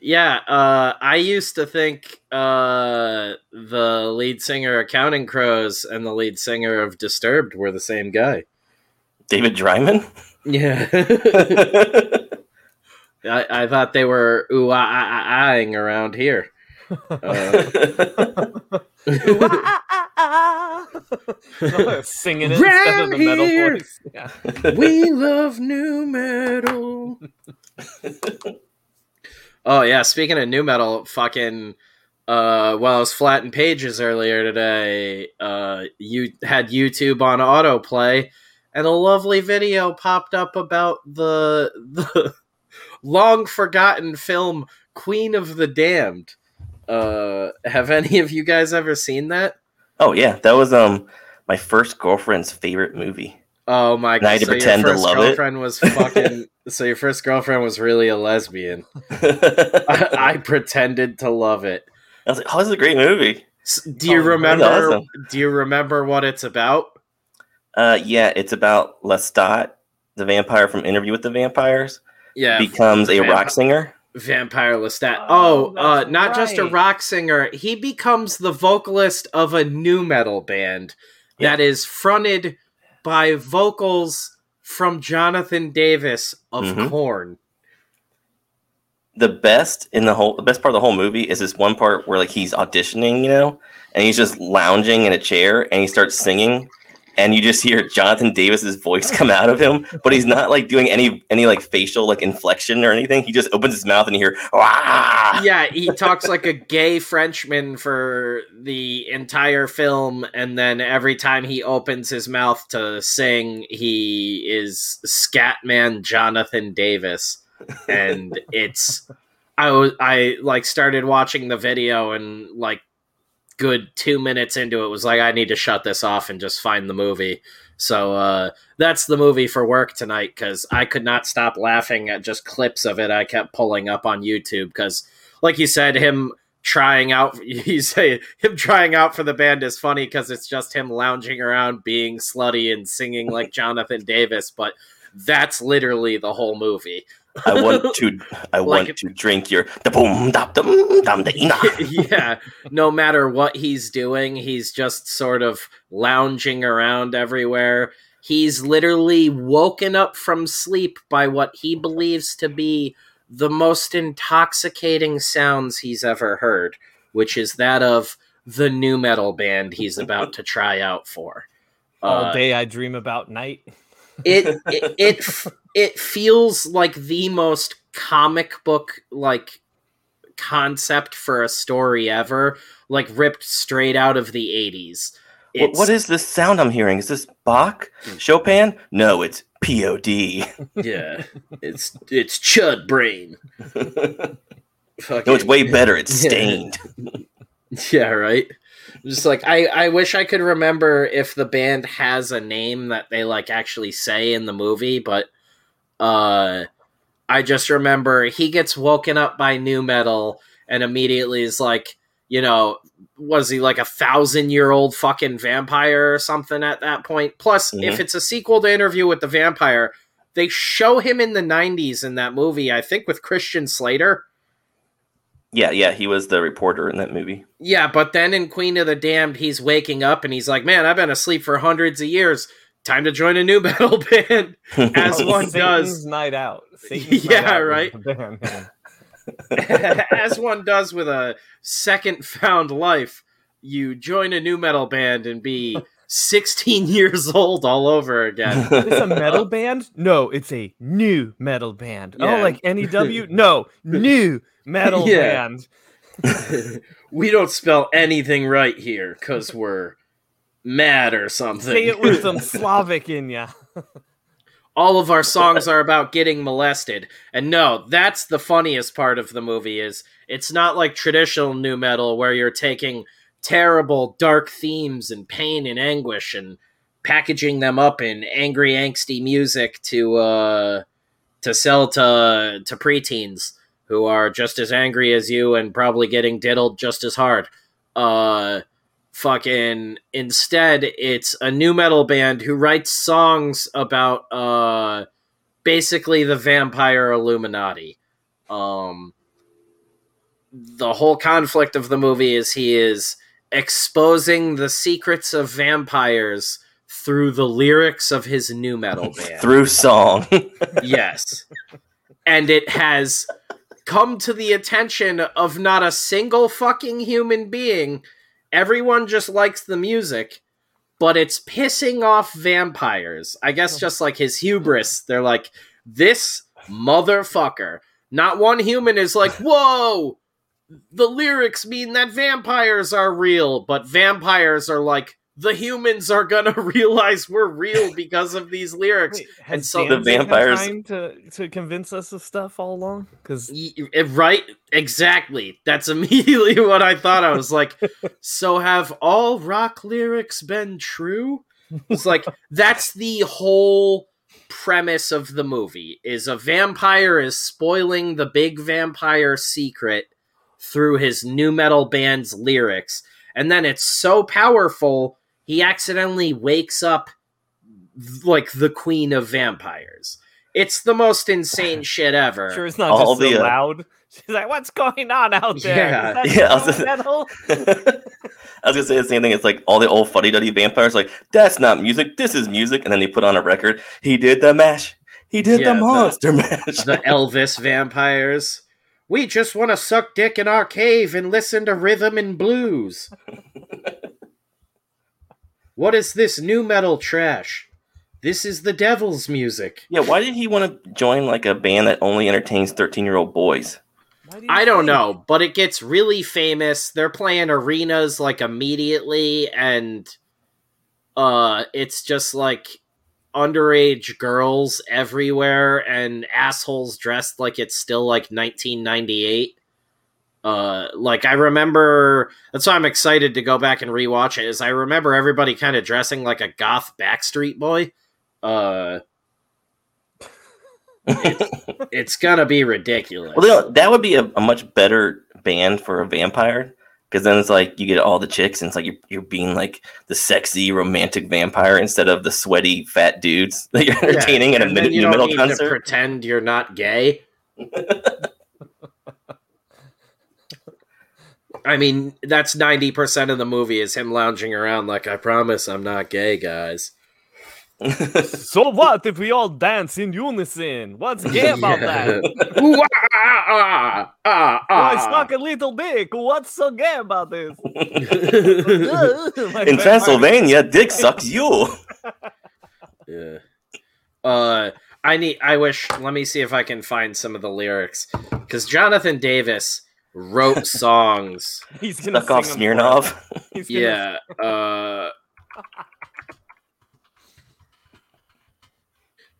Yeah, uh, I used to think uh, the lead singer of Counting Crows and the lead singer of Disturbed were the same guy. David Draiman. Yeah, I, I thought they were ooh ah ah ah ahing around here. Uh, Singing it instead of the metal here. voice. Yeah. we love new metal. Oh yeah, speaking of new metal, fucking uh while I was flatting pages earlier today, uh you had YouTube on autoplay and a lovely video popped up about the the long forgotten film Queen of the Damned. Uh have any of you guys ever seen that? oh yeah, that was um my first girlfriend's favorite movie. Oh my And I had god! to So pretend your first love it. girlfriend was fucking. so your first girlfriend was really a lesbian. I, I pretended to love it. I was like, oh, this is a great movie. Do you Oh, remember? awesome. Do you remember what it's about? Uh, yeah, it's about Lestat, the vampire from Interview with the Vampires, Yeah, becomes a Vamp- rock singer. Vampire Lestat. Oh, Oh, uh, that's not just a rock singer. He becomes the vocalist of a new metal band Yeah. that is fronted by vocals from Jonathan Davis of Mhm. Korn. The best in the whole, the best part of the whole movie is this one part where like he's auditioning, you know, and he's just lounging in a chair and he starts singing, and you just hear Jonathan Davis's voice come out of him, but he's not like doing any any like facial like inflection or anything. He just opens his mouth and you hear, Wah! yeah, he talks like a gay Frenchman for the entire film, and then every time he opens his mouth to sing, he is Scatman Jonathan Davis, and it's I was I like started watching the video and like good two minutes into it was like I need to shut this off and just find the movie. So uh, that's the movie for work tonight because I could not stop laughing at just clips of it I kept pulling up on YouTube because like you said, him trying out you say him trying out for the band is funny because it's just him lounging around being slutty and singing like Jonathan Davis, but that's literally the whole movie. I want to, I Like- want to drink your da boom da dum dum da ina. yeah, no matter what he's doing, he's just sort of lounging around everywhere. He's literally woken up from sleep by what he believes to be the most intoxicating sounds he's ever heard, which is that of the new metal band he's about to try out for. All Uh, day I dream about night. it it it, f- it feels like the most comic book like concept for a story ever, like ripped straight out of the 80s. What, It's- what is this sound I'm hearing? Is this Bach? Hmm. Chopin? No, it's POD. yeah, it's it's chud brain. no, it's way better. It's Staind. Yeah, right. Just like I, I wish I could remember if the band has a name that they like actually say in the movie, but uh I just remember he gets woken up by new metal and immediately is like, you know, was he like a thousand year old fucking vampire or something at that point? Plus, Mhm. if it's a sequel to Interview with the Vampire, they show him in the '90s in that movie. I think with Christian Slater. Yeah, yeah, he was the reporter in that movie. Yeah, but then in Queen of the Damned, he's waking up and he's like, "Man, I've been asleep for hundreds of years. Time to join a new metal band." As Oh, one Satan's does. night out. Satan's Yeah, Night Out right. band. As one does with a second found life, you join a new metal band and be 16 years old all over again. It's a metal band? No, it's a new metal band. Oh, yeah. Oh, like NEW? No, new metal Yeah. band. we don't spell anything right here because we're mad or something. Say it with some Slavic in ya. all of our songs are about getting molested. And no, that's the funniest part of the movie is it's not like traditional new metal where you're taking terrible dark themes and pain and anguish and packaging them up in angry angsty music to uh to sell to to preteens who are just as angry as you and probably getting diddled just as hard. Uh fucking instead it's a new metal band who writes songs about uh basically the vampire illuminati um the whole conflict of the movie is he is exposing the secrets of vampires through the lyrics of his new metal band. Through song. yes. And it has come to the attention of not a single fucking human being. Everyone just likes the music, but it's pissing off vampires. I guess oh. just like his hubris. They're like, this motherfucker. Not one human is like, whoa, the lyrics mean that vampires are real, but vampires are like, the humans are gonna realize we're real because of these lyrics. Wait, and has so The Danzig had vampires- time to to convince us of stuff all along? Because Y- y- eh, right exactly. That's immediately what i thought. I was like so have all rock lyrics been true? It's like that's the whole premise of the movie is a vampire is spoiling the big vampire secret through his new metal band's lyrics. And then it's so powerful he accidentally wakes up like the queen of vampires it's the most insane shit ever sure it's not All just the, uh, loud. She's like, "What's going on out there? Yeah. Yeah, I was new just- metal?" I was gonna say the same thing. It's like all the old fuddy duddy vampires, like that's not music. This is music, and then they put on a record. He did the mash. He did Yeah, the the- monster mash. the Elvis vampires. We just want to suck dick in our cave and listen to rhythm and blues. What is this new metal trash? This is the devil's music. yeah, why did he want to join like a band that only entertains thirteen-year-old boys? Do I don't think? know, but it gets really famous. They're playing arenas like immediately and uh it's just like underage girls everywhere and assholes dressed like it's still like 1998. Uh like I remember that's why I'm excited to go back and rewatch it is I remember everybody kind of dressing like a goth Backstreet Boy. Uh it's gonna be ridiculous. Well, that would be a, a much better band for a vampire because then it's like you get all the chicks, and it's like you're, you're being like the sexy romantic vampire instead of the sweaty fat dudes that you're entertaining at a and then mid- you new don't metal need concert. pretend you're not gay. I mean, that's ninety percent of the movie is him lounging around like, "I promise, I'm not gay, guys." So what if we all dance in unison? What's gay about that? Ooh, ah, ah, ah, I suck a little dick. What's so gay about this? In vampire- Transylvania, dick sucks you. Yeah. Uh, I need. I wish. Let me see if I can find some of the lyrics because Jonathan Davis wrote songs. He's gonna Suck off sing 'em. Smirnov. He's gonna- Yeah. Uh,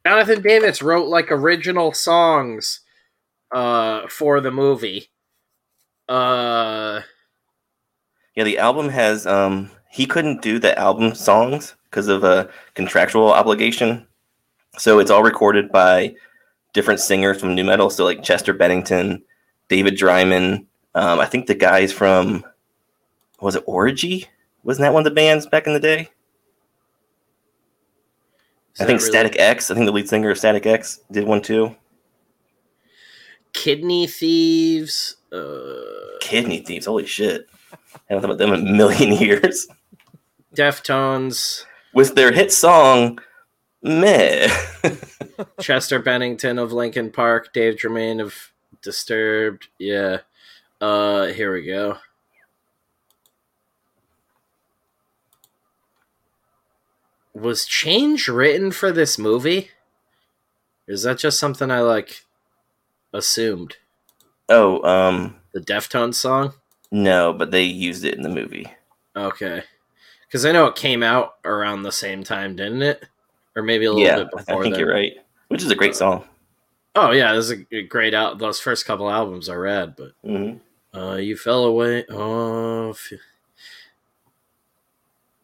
Jonathan Davis wrote like original songs uh, for the movie. Uh, Yeah, the album has um he couldn't do the album songs because of a contractual obligation. So it's all recorded by different singers from new metal. So like Chester Bennington, David Draiman, um, I think the guys from was it Orgy? Wasn't that one of the bands back in the day? is I think really- Static X, I think the lead singer of Static X did one too. Kidney Thieves. Uh, Kidney Thieves, holy shit. I haven't thought about them in a million years. Deftones. With their hit song, Meh. Chester Bennington of Linkin Park, Dave Germain of Disturbed. Yeah. Uh here we go. Was Change written for this movie? Or is that just something I like assumed? oh, um, The Deftones song? no, but they used it in the movie. Okay. Cuz I know it came out around the same time, didn't it? Or maybe a little yeah, bit before. I think then. you're right. Which is a great song. Oh yeah, this is a great out. Those first couple albums are rad, but hmm Uh, you fell away. Oh, f-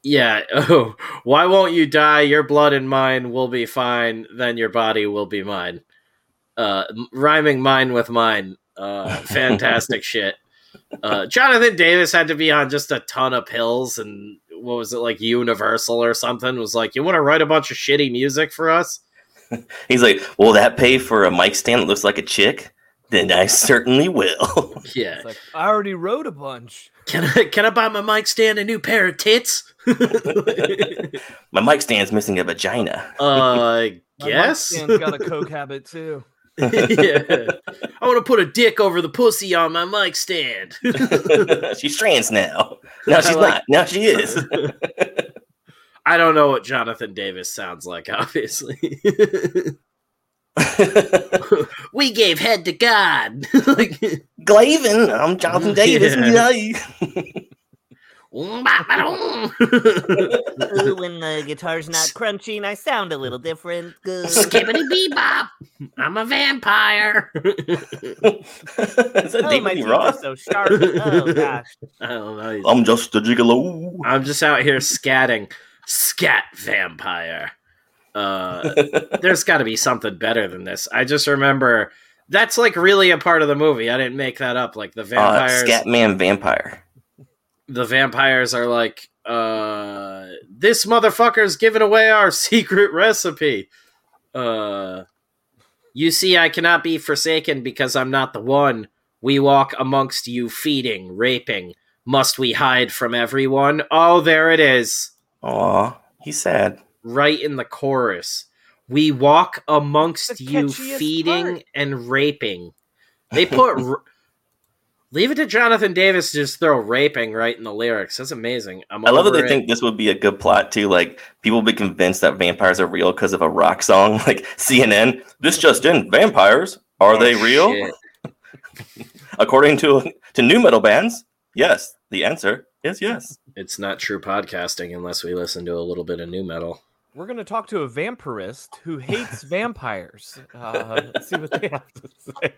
yeah. Oh, why won't you die? Your blood and mine will be fine. Then your body will be mine. Uh, rhyming mine with mine. Uh, fantastic shit. Uh, Jonathan Davis had to be on just a ton of pills, and what was it like Universal or something? Was like, you want to write a bunch of shitty music for us? He's like, "Will that pay for a mic stand that looks like a chick?" Then I certainly will. Yeah. Like I already wrote a bunch. Can I can I buy my mic stand a new pair of tits? My mic stand's missing a vagina. uh, My mic guess. stand's got a coke habit too. yeah. I want to put a dick over the pussy on my mic stand. she's trans now. Now she's like- not. Now she is. I don't know what Jonathan Davis sounds like, obviously. we gave head to God. like, Glavin, I'm Jonathan Davis. Yeah. Ooh, when the guitar's not crunching, I sound a little different. Good. Skibbity bebop. I'm a vampire. Is that Oh, David my Lee teeth are Roth? so sharp. Oh gosh. I don't know. I'm just a gigolo. I'm just out here scatting. Scat vampire. Uh, there's got to be something better than this. I just remember that's like really a part of the movie. I didn't make that up. Like the Uh, vampires, Scatman Vampire. the vampires are like, uh, this motherfucker's giving away our secret recipe. Uh, you see, I cannot be forsaken because I'm not the one. We walk amongst you, feeding, raping. Must we hide from everyone? Oh, there it is. Aw, he's sad. right in the chorus. We walk amongst The you, feeding part. and raping. They put. r- Leave it to Jonathan Davis to just throw raping right in the lyrics. That's amazing. I'm I love that they it. think this would be a good plot too. Like people be convinced that vampires are real because of a rock song. Like CNN, this just in: vampires are Oh, they real? According to to new metal bands, yes. The answer is yes. It's not true podcasting unless we listen to a little bit of new metal. We're gonna talk to a vampirist who hates vampires. Uh, see what they have to say.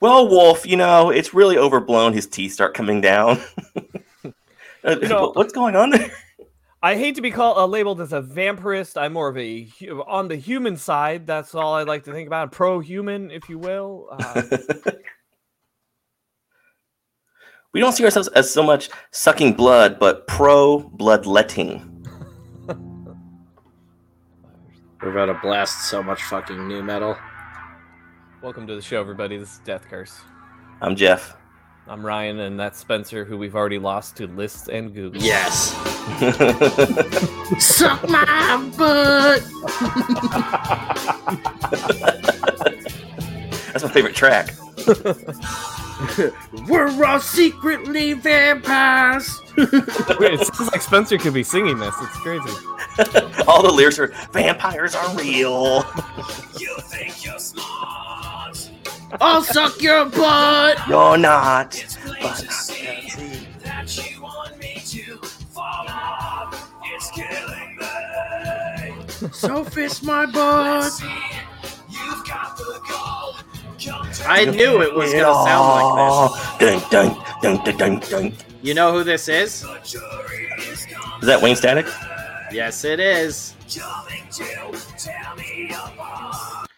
Well, Wolf, you know it's really overblown. His teeth start coming down. Uh, You know- what's going on there? I hate to be called uh, labeled as a vampirist. I'm more of a on the human side. That's all I like to think about. Pro-human, if you will. Uh, we don't see ourselves as so much sucking blood, but pro bloodletting. We're about to blast so much fucking new metal. welcome to the show, everybody. This is Death Curse. I'm Jeff. I'm Ryan, and that's Spencer, who we've already lost to lists and Google. Yes. Suck my butt. That's my favorite track. We're all secretly vampires. Wait, it sounds like Spencer could be singing this. It's crazy. All the lyrics are vampires are real. You think you're smart? I'll suck your butt. You're not. It's plain But to see that you want me to fall off. It's killing me. So fist my butt. Let's see, you've got the goal. Come to I knew it was gonna sound like this. You know who this is? is Is that Wayne Static? Yes, it is. coming to tear me apart.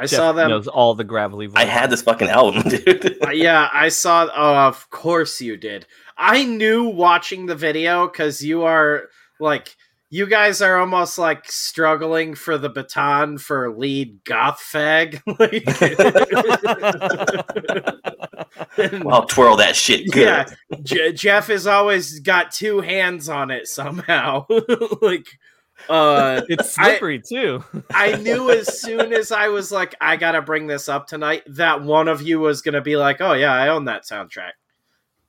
I saw Jeff them. knows all the gravelly. I had this fucking album, dude. Uh, yeah, I saw. Oh, of course you did. I knew watching the video because you are like you guys are almost like struggling for the baton for lead goth fag. Like, I'll twirl that shit good. yeah, J- Jeff has always got two hands on it somehow. like, uh, It's I- slippery too. I knew as soon as I was like, I gotta bring this up tonight, that one of you was gonna be like, "Oh yeah, I own that soundtrack."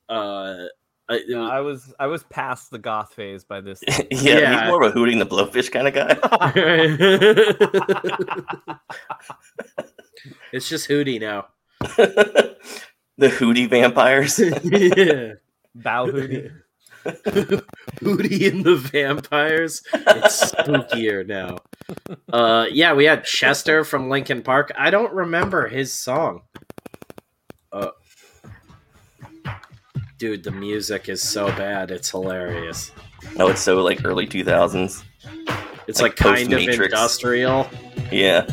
Uh, I- No, I was I was past the goth phase by this. yeah, Yeah. he's more of a hooting the blowfish kind of guy. it's just Hootie now. the hootie vampires. yeah. Bow hootie. Hootie and the vampires. It's spookier now. Uh, yeah, we had Chester from Linkin Park. I don't remember his song. Dude, the music is so bad. It's hilarious. no, it's so like early 2000s. It's Like like, kind of industrial. Yeah.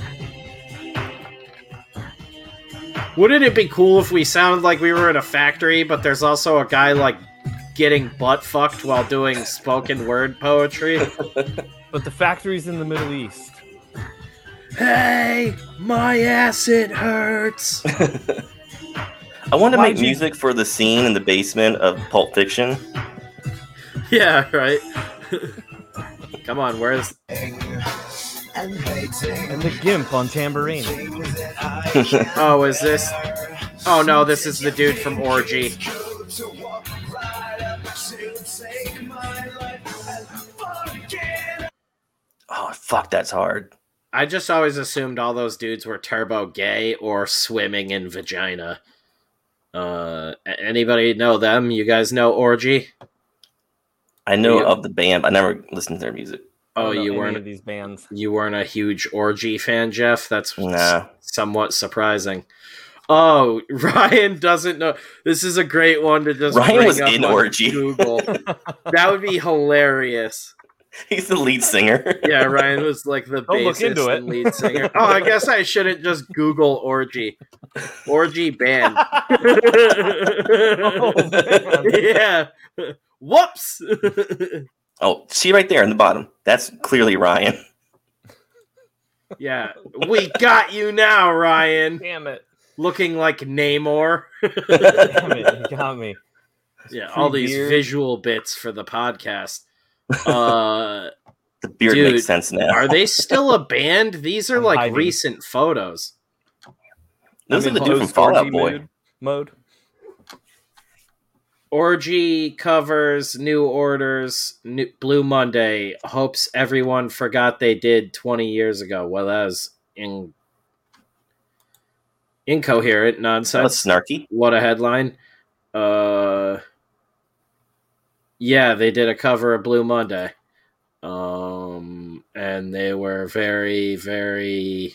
Wouldn't it be cool if we sounded like we were in a factory, but there's also a guy like getting butt fucked while doing spoken word poetry? But the factory's in the Middle East. Hey, my ass it hurts. I want to Why'd make you- music for the scene in the basement of Pulp Fiction. yeah, right. Come on, where's And the gimp on tambourine. Oh, is this Oh no, this is the dude from Orgy. Oh fuck, that's hard. I just always assumed all those dudes were turbo gay or swimming in vagina. Uh anybody know them? You guys know Orgy? I know Yeah. of the band, but I never listened to their music. Oh, you weren't of these bands. you weren't a huge Orgy fan, Jeff? That's Nah. somewhat surprising. Oh, Ryan doesn't know. This is a great one to just Ryan bring was up in on Orgy. Google. that would be hilarious. He's the lead singer. Yeah, Ryan was like the Don't look bassist into it. and lead singer. Oh, I guess I shouldn't just Google orgy, orgy band. Oh, yeah. Whoops. oh, see right there in the bottom. That's clearly Ryan. yeah, we got you now, Ryan. Damn it. Looking like Namor. Damn it. You got me. Yeah, all these Beard. visual bits for the podcast. Uh, The beard Dude, makes sense now. are they still a band? These are I'm like hiding. recent photos. Those I'm are the in dude from post Fallout orgy Boy. mood- Mode. Orgy covers New Orders, New, Blue Monday. Hopes everyone forgot they did 20 years ago. Well, that was in, incoherent That was nonsense. snarky. What a headline. Uh, yeah, they did a cover of Blue Monday. Um, and they were very, very.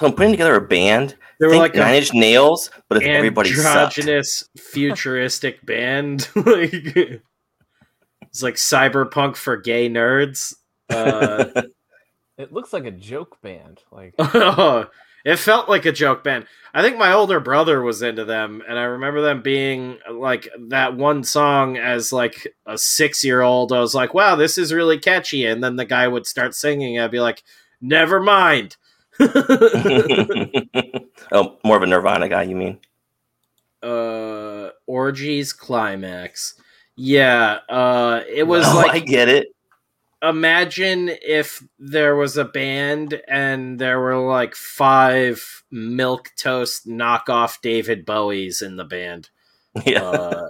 I'm putting together a band. They were like Nine Inch Nails, but if everybody androgynous futuristic band like it's like cyberpunk for gay nerds uh It looks like a joke band. Like it felt like a joke band i think my older brother was into them and i remember them being like that one song as like a six year old i was like wow this is really catchy and then the guy would start singing i'd be like never mind oh, more of a Nirvana guy, you mean? uh orgies climax yeah uh it was oh, like I get it. Imagine if there was a band and there were like five milk toast knockoff david bowies in the band Yeah. uh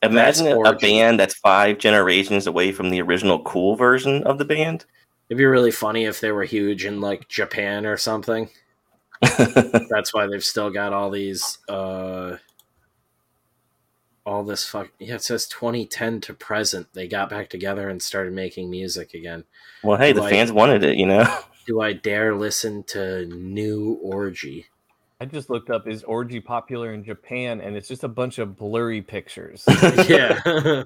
Imagine a band that's five generations away from the original cool version of the band. it'd be really funny if they were huge in like japan or something that's why they've still got all these uh all this fuck yeah it says 2010 to present they got back together and started making music again well, hey, the Like- fans wanted it, you know? do i dare listen to new orgy I just looked up is orgy popular in Japan and it's just a bunch of blurry pictures. yeah.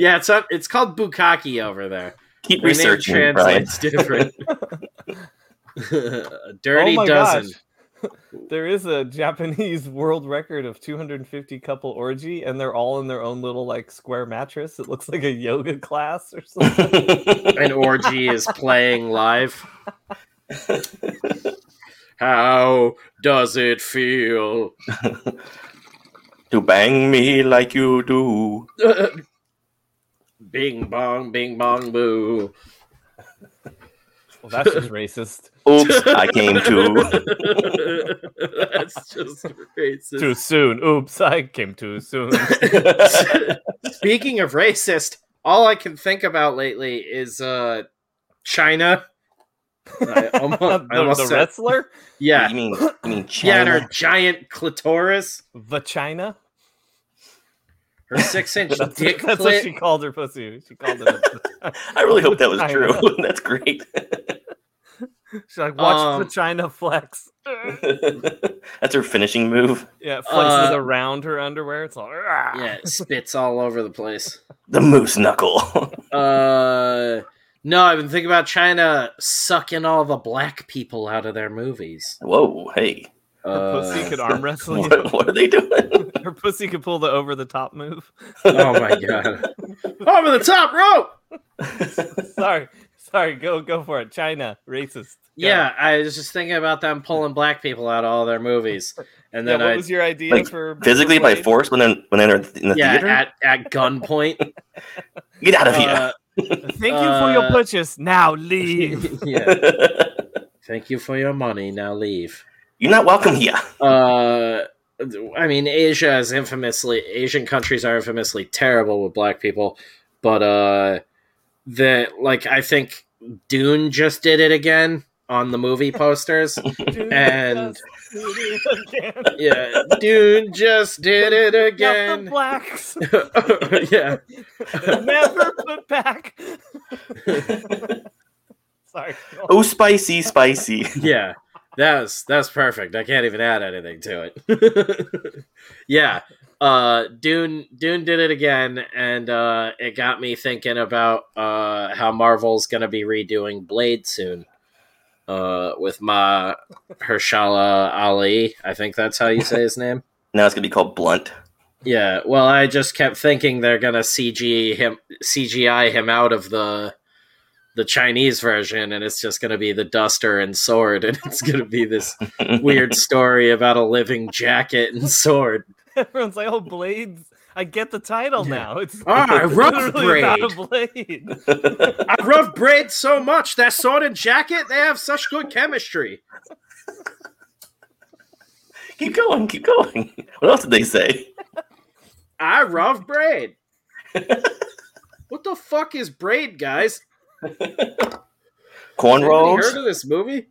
yeah, it's up, it's called bukaki over there. Keep Their name researching, Brian. translates different. A Dirty oh my dozen. gosh. There is a Japanese world record of 250 couple orgy and they're all in their own little like square mattress. It looks like a yoga class or something. An orgy is playing live. How does it feel? to bang me like you do. bing bong, bing bong, boo. well, that's just racist. Oops, I came too. That's just racist. Too soon. Oops, I came too soon. Speaking of racist, all I can think about lately is uh China. I almost, the I almost the said- wrestler? yeah, You mean, you mean yeah, and her giant clitoris, Vagina? her six-inch That's, dick that's what she called her pussy. She called it. a- I really hope that was China. true. That's great. She's like, watch Um, vagina flex. That's her finishing move. Yeah, flexes uh, around her underwear. It's all Yeah, it spits all over the place. The moose knuckle. Uh, no, I've been thinking about China sucking all the black people out of their movies. Whoa, hey. Her pussy Uh, could arm wrestle you. What, what are they doing? Her pussy could pull the over the top move. oh my god! Over the top rope. sorry, sorry. Go go for it. China racist. Go. Yeah, I was just thinking about them pulling black people out of all their movies, and Yeah, then what I was your idea Like, for Physically for by force when they're when they're in the yeah theater. at at gunpoint. Get out of here! Uh, Thank you for your Uh, purchase. Now leave. yeah. Thank you for your money. Now leave. You're not welcome here. Uh, I mean, Asia is infamously Asian countries are infamously terrible with black people, but uh, the like I think Dune just did it again on the movie posters. And- yeah, Dune just did it Got the again. blacks yeah, never put back. Sorry. Oh, spicy, spicy. yeah. That's that's perfect. I can't even add anything to it. yeah. Uh Dune Dune did it again and uh it got me thinking about uh how Marvel's going to be redoing Blade soon. Uh with Ma Hershala Ali. I think that's how you say his name. Now it's gonna be called Blunt. Yeah, well, I just kept thinking they're gonna CG him, CGI him out of the the Chinese version, and it's just gonna be the duster and sword, and it's gonna be this weird story about a living jacket and sword. Everyone's like, "Oh, blades." I get the title Yeah. now. It's Ah, I it's love a blade. I love Braid so much. That sword and jacket, they have such good chemistry. keep going, keep going. What else did they say? I love Braid. what the fuck is Braid, guys? Anybody Cornrows. heard of this movie?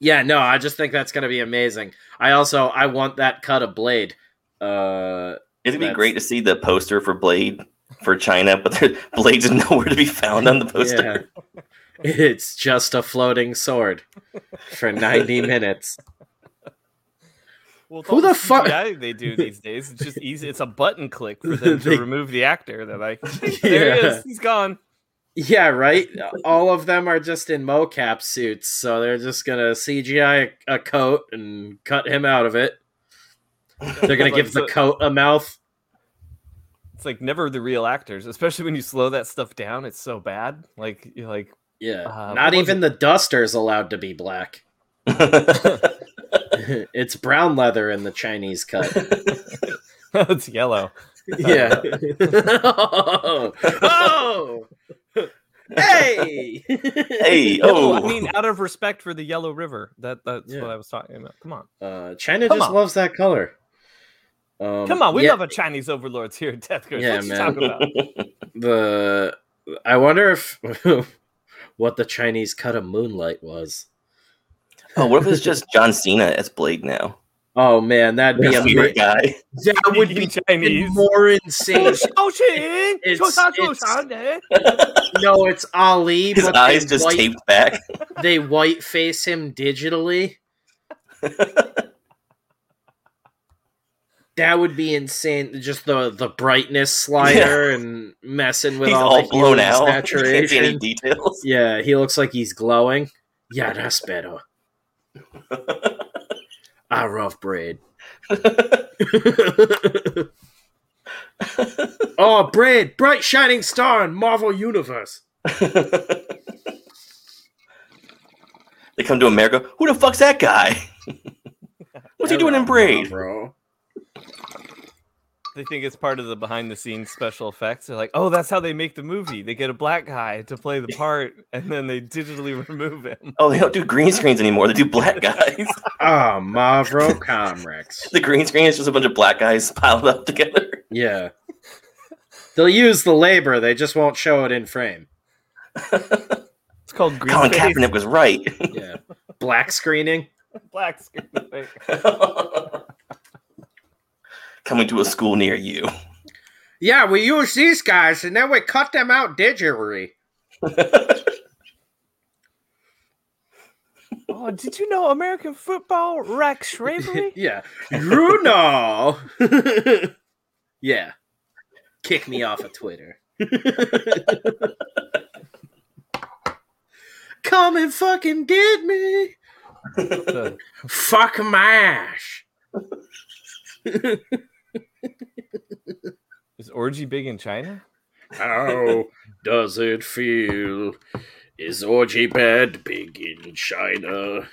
yeah, no, I just think that's gonna be amazing. I also I want that cut of Blade. Uh, It'd be great to see the poster for Blade for China, but there, Blade's nowhere to be found on the poster. yeah, it's just a floating sword for ninety minutes. Well, Who the fuck- CGI they do these days? It's just easy. It's a button click for them to They- remove the actor. They're like, there he is. He's gone. Yeah, right. All of them are just in mocap suits, so they're just gonna CGI a, a coat and cut him out of it. They're gonna Like, give the coat a mouth. It's like never the real actors, especially when you slow that stuff down. It's so bad. Like you're like, Yeah, Uh, not what was even the duster's allowed to be black. it's brown leather in the Chinese cut. it's yellow. yeah. oh. Oh! Hey! hey, Oh, oh, I mean, out of respect for the Yellow River. That that's Yeah. what I was talking about. Come on, Uh, China Come just on. loves that color. Um, come on. We yeah, love a Chinese overlords here at Death Curse. Yeah, what man. talking about? the. I wonder if what the Chinese cut of Moonlight was. oh, what if it's just John Cena as Blade now? Oh man, that'd be a amazing. favorite guy. That would be Speaking Chinese. even more insane. It's, it's- no, it's Ali, His but eyes just white, taped back. they white face him digitally. That would be insane. Just the the brightness slider and messing with He's all, all, the blown out. See any Saturation. details. Yeah, he looks like he's glowing. Yeah, that's better. I love bread. oh, bread, bright shining star in Marvel Universe. they come to America. Who the fuck's that guy? What's he doing in Braid? bro? They think it's part of the behind the scenes special effects. They're like, oh, that's how they make the movie. They get a black guy to play the part, and then they digitally remove him. Oh, they don't do green screens anymore. They do black guys. Ah, Mavro Comrex. the green screen is just a bunch of black guys piled up together. Yeah. They'll use the labor, they just won't show it in frame. It's called green Colin face, Kaepernick was right. Yeah. Black screening. black screen. Effect. Coming to a school near you. Yeah, we use these guys and then we cut them out digitally. Oh, did you know American football wrecks slavery? yeah. You know. yeah. Kick me off of Twitter. Come and fucking get me. The- Fuck mash. is orgy big in China? How does it feel? Is orgy bad big in China?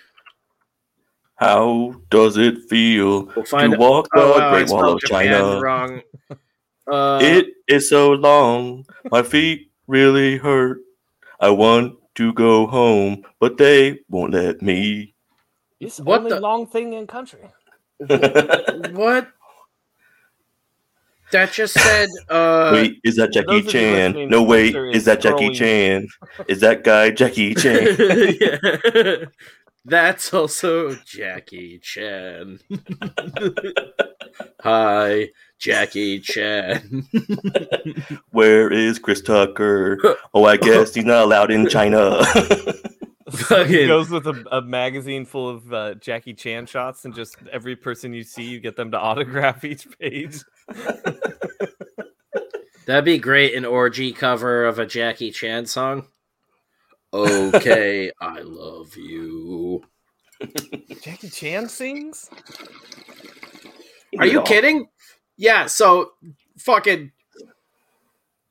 How does it feel We'll find to walk the Oh, wow, I Great Wall of China? wrong. Uh, It is so long, my feet really hurt. I want to go home, but they won't let me. It's What only the- long thing in country. what? That just said. Uh, wait, is that Jackie those of you Chan? No, wait, is is that Jackie Chan? Is that guy Jackie Chan? Yeah. That's also Jackie Chan. Hi, Jackie Chan. Where is Chris Tucker? Oh, I guess he's not allowed in China. He Fucking- goes with a, a magazine full of uh, Jackie Chan shots, and just every person you see, you get them to autograph each page. That'd be great. An orgy cover of a Jackie Chan song. Okay, I love you. Jackie Chan sings. Are you kidding? Yeah, so fucking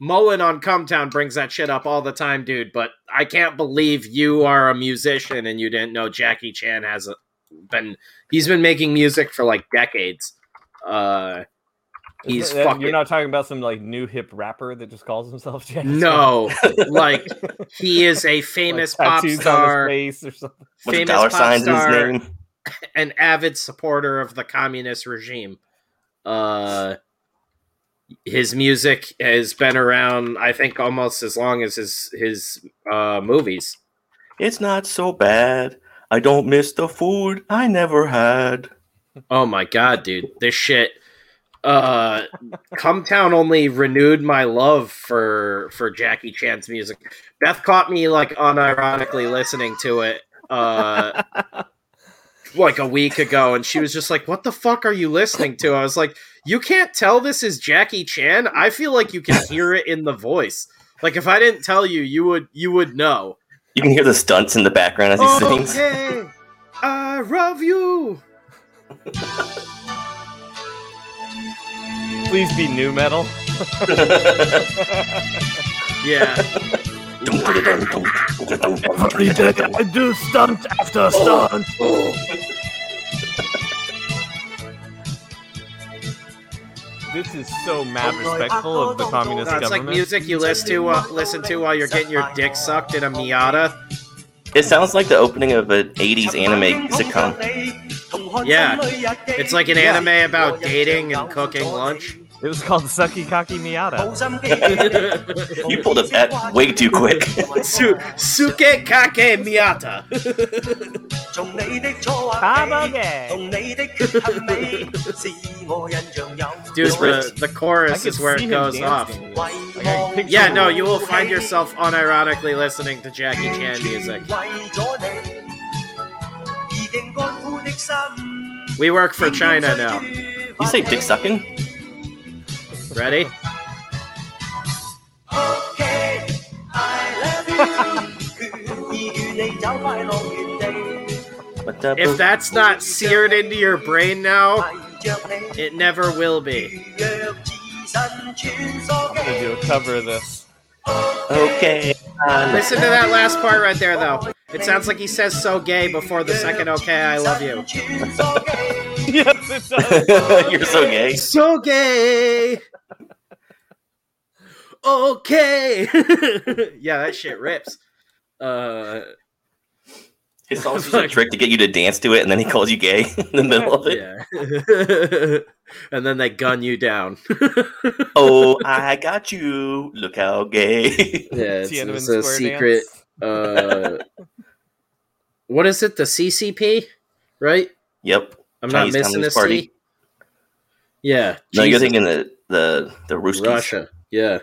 Mullen on Cumtown brings that shit up all the time, dude. But I can't believe you are a musician and you didn't know Jackie Chan has been. He's been making music for like decades. Uh, he's that- fucking. You're not talking about some like new hip rapper that just calls himself Jackie. No, like he is a Like, famous pop tattoos on star, his face or something. Famous dollar pop signs in his star, name? an avid supporter of the communist regime. Uh, his music has been around, I think, almost as long as his his uh, movies. It's not so bad. I don't miss the food I never had. Oh my god, dude, this shit. Uh, Cum Town only renewed my love for for Jackie Chan's music. Beth caught me like unironically listening to it. Uh, like a week ago and she was just like what the fuck are you listening to i was like you can't tell this is jackie chan i feel like you can hear it in the voice like if i didn't tell you you would you would know You can hear the stunts in the background as he oh, sings. okay i love you Please be new metal. yeah I do stunt after stunt. This is so mad respectful of the communist No, it's like music you listen to uh, listen to while you're getting your dick sucked in a miata It sounds like the opening of an 80s anime sitcom. Yeah. it's like an anime about dating and cooking lunch it was called Sucky Cocky Miata. you pulled up that way too quick. Su- suke Kake Miata. Dude, the, the chorus is where it goes off. Like, yeah, no, you will find yourself unironically listening to Jackie Chan music. We work for China now. You say dick sucking? Ready? Okay, uh, if that's not seared into your brain now, it never will be. I'm gonna do a cover of this. Okay. Uh, Listen to that last part right there, though. It sounds like he says "so gay" before the second "okay, I love you." yes, it does. You're so gay. So gay. Okay! yeah, that shit rips. Uh, His song's just a trick to get you to dance to it, and then he calls you gay in the middle of it. yeah. and then they gun you down. Oh, I got you. Look how gay. Yeah, it's, it's a secret. Uh, what is it? The CCP, right? yep. I'm Chinese not missing Communist a Party. C. Yeah, No, you're thinking the the the Ruskies. Russia. Yeah.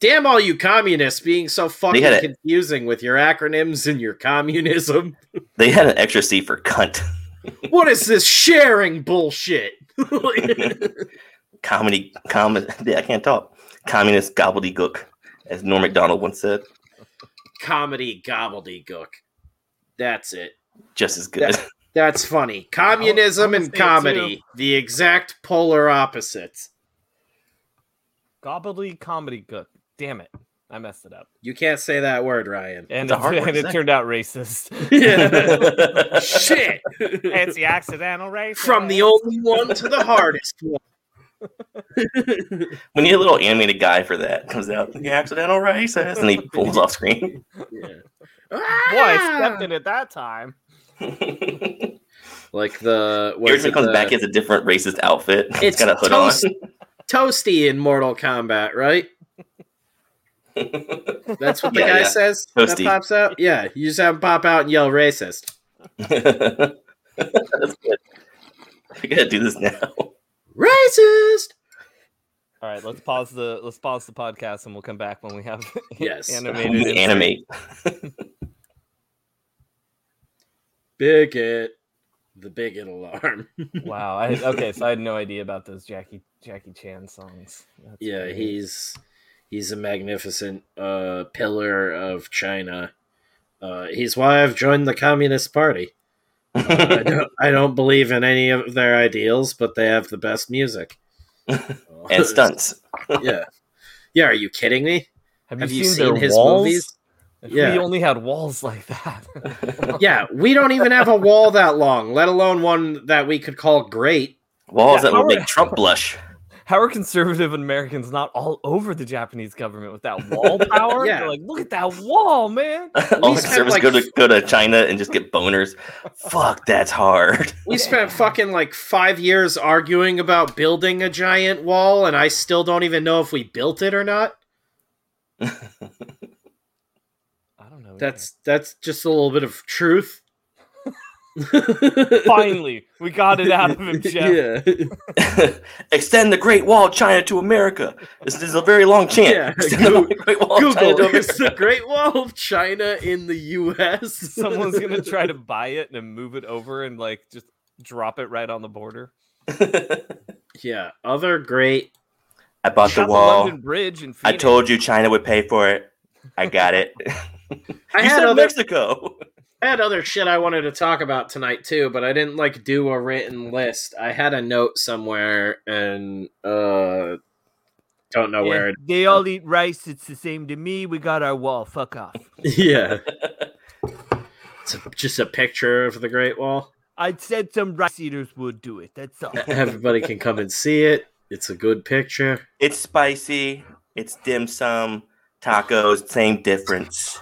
Damn all you communists being so fucking a- confusing with your acronyms and your communism. They had an extra C for cunt. what is this sharing bullshit? Comedy, comedy. Yeah, I can't talk. Communist gobbledygook, as Norm Macdonald once said. Comedy gobbledygook. That's it. just as good. That's funny. Communism I'ma and comedy, the exact polar opposites. Gobbly comedy good. Damn it. I messed it up. You can't say that word, Ryan. And, It's a hard it, word and it turned out racist. Yeah. Shit. it's the accidental racist. From the only one to the hardest one. we need a little animated guy for that. Comes out the accidental racist, and he pulls off screen. Yeah. Boy, I Ah! stepped in at that time. Like the Every what's time he it, comes the- back, he has a different racist outfit. It's It's got a hood toast- Toasty in Mortal Kombat, right? On. That's what the Yeah, guy yeah. says. Toasty. That pops out. Yeah, you just have him pop out and yell racist. That's good. We gotta do this now. Racist. All right, let's pause the let's pause the podcast and we'll come back when we have Yes. animated We insert. animate. Bigot. The bigot alarm. Wow. I, okay, so I had no idea about those Jackie Jackie Chan songs. That's yeah, great. he's he's a magnificent uh, pillar of China. Uh, he's why I've joined the Communist Party. I don't, I don't believe in any of their ideals, but they have the best music and stunts. yeah, yeah. Are you kidding me? Have, Have you you seen, seen their his walls? movies? If Yeah. we only had walls like that. Yeah, we don't even have a wall that long, let alone one that we could call great. Walls Yeah, that how will make Trump blush. How are conservative Americans not all over the Japanese government with that wall power? Yeah. They're like, look at that wall, man. All the spent, conservatives like, go to go to China and just get boners. Fuck, that's hard. We spent fucking like five years arguing about building a giant wall, and I still don't even know if we built it or not. I don't know. That's that's just a little bit of truth. Finally we got it out of him, Jeff. Yeah. Extend the Great Wall of China to America. This is a very long chant. Yeah, Extend the Great Wall of China Google is the Great Wall of China in the U.S. Someone's gonna try to buy it and move it over and like just drop it right on the border. yeah, other great. I bought Shot the wall. London Bridge in I told you China would pay for it. I got it. I you had said other Mexico. I had other shit I wanted to talk about tonight too, but I didn't like do a written list. I had a note somewhere and uh don't know where. It, They all eat rice. It's the same to me. We got our wall. Fuck off. yeah, it's a, just a picture of the Great Wall. I said some rice eaters would do it. That's all. Everybody can come and see it. It's a good picture. It's spicy. It's dim sum, tacos, same difference.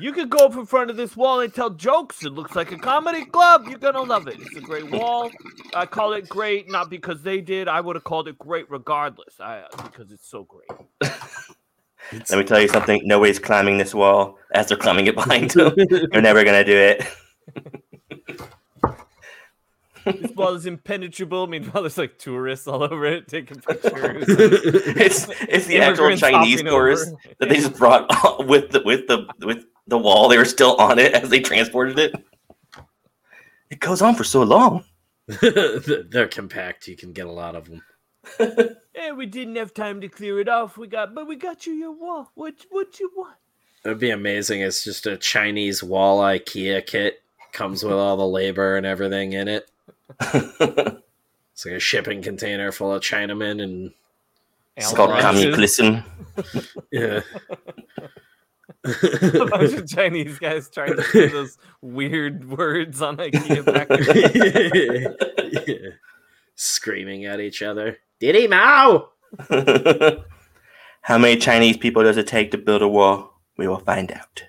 You could go up in front of this wall and tell jokes. It looks like a comedy club. You're gonna love it. It's a great wall. I call it great not because they did. I would have called it great regardless. I uh, because it's so great. Let me tell you something. Nobody's climbing this wall as they're climbing it behind them. They're never gonna do it. This wall is impenetrable. Meanwhile, there's like tourists all over it taking pictures. It's it's the actual Chinese tourists over. that they just brought with the with the with the wall. They were still on it as they transported it. It goes on for so long. They're compact. You can get a lot of them. Eh, we didn't have time to clear it off. We got, but we got you your wall. What, what you want? It'd be amazing. It's just a Chinese wall IKEA kit. Comes with all the labor and everything in it. It's like a shipping container full of Chinamen and It's called Albatrosses. communism. yeah. a bunch of Chinese guys trying to say those weird words on IKEA back Yeah. Screaming at each other. Diddy Mao! How many Chinese people does it take to build a wall? We will find out.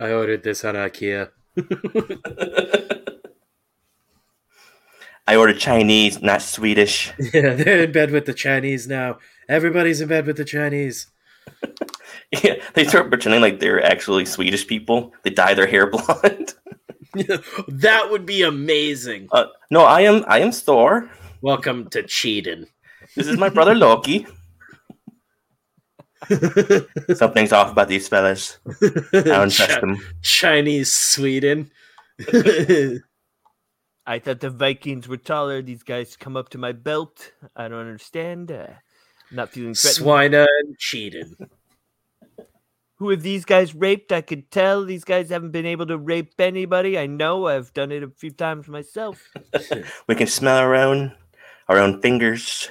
I ordered this on IKEA. I ordered Chinese, not Swedish. Yeah, they're in bed with the Chinese now. Everybody's in bed with the Chinese. Yeah, they start pretending like they're actually Swedish people. They dye their hair blonde. that would be amazing. Uh, no, I am I am Thor. Welcome to Cheating. This is my brother Loki. Something's off about these fellas. I don't trust Chi- them. Chinese Sweden. I thought the Vikings were taller. These guys come up to my belt. I don't understand. Uh, not feeling threatened. Swina and cheated. Who have these guys raped? I could tell these guys haven't been able to rape anybody. I know I've done it a few times myself. We can smell our own, our own fingers.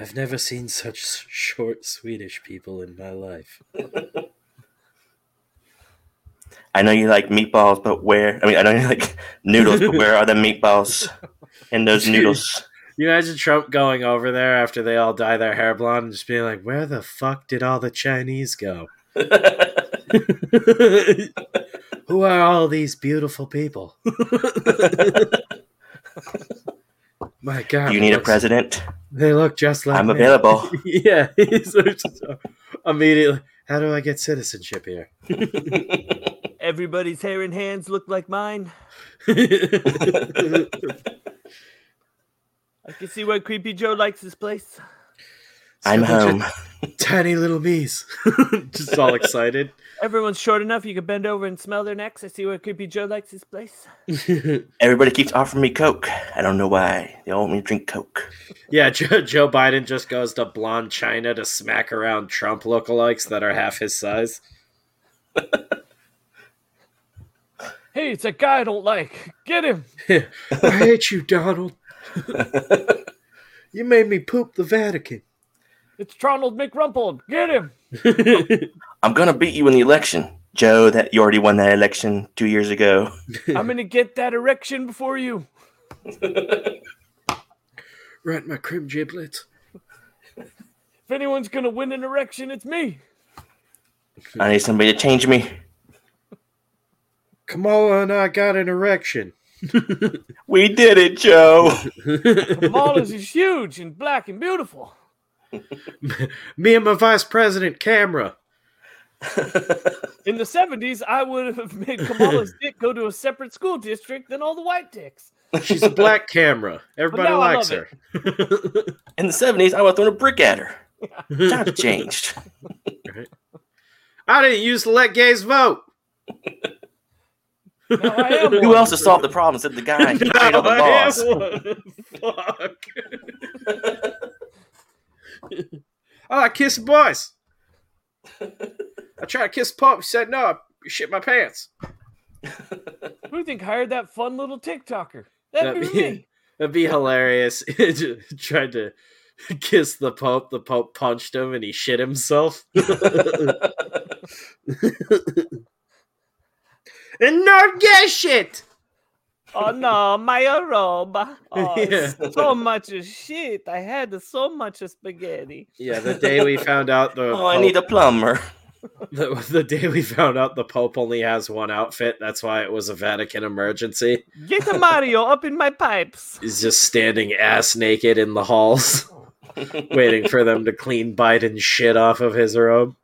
I've never seen such short Swedish people in my life. I know you like meatballs, but where? I mean, I know you like noodles, but where are the meatballs in those noodles? You imagine Trump going over there after they all dye their hair blonde and just being like, "Where the fuck did all the Chinese go? Who are all these beautiful people?" My God, Do you it need a president? They look just like I'm me. available. yeah, he's just- uh, immediately. How do I get citizenship here? Everybody's hair and hands look like mine. I can see why Creepy Joe likes this place. I'm home. Tiny little bees, just all excited. Everyone's short enough you can bend over and smell their necks. I see why Creepy Joe likes this place. Everybody keeps offering me Coke. I don't know why. They all want me to drink Coke. Yeah, Joe, Joe Biden just goes to blonde China to smack around Trump lookalikes that are half his size. Hey, it's a guy I don't like. Get him. I hate you, Donald. you made me poop the Vatican. It's Ronald McRumple. Get him. I'm gonna beat you in the election, Joe. That you already won that election two years ago. I'm gonna get that erection before you. right, my crim giblets. If anyone's gonna win an erection, it's me. I need somebody to change me. Kamala and I got an erection. We did it, Joe. Kamala's is huge and black and beautiful. Me and my vice president, Camera. In the 70s, I would have made Kamala's dick go to a separate school district than all the white dicks. She's a black camera. Everybody likes her. In the '70s, I would have thrown a brick at her. Times changed. I didn't use to let gays vote. Now Who else has solved the problem? Said the guy who made all the I laws. Fuck. Oh, I kiss boys. I tried to kiss Pop. He said no. I shit my pants. Who do you think hired that fun little TikToker? That'd That'd be be, me. that'd be hilarious. tried to kiss the Pope. The Pope punched him and he shit himself. and not get shit. Oh no, my robe. Oh, Yeah. so much shit. I had so much spaghetti. Yeah, the day we found out the Oh, I need a plumber. the, the day we found out the Pope only has one outfit, that's why it was a Vatican emergency. Get a Mario up in my pipes. He's just standing ass naked in the halls, waiting for them to clean Biden's shit off of his robe.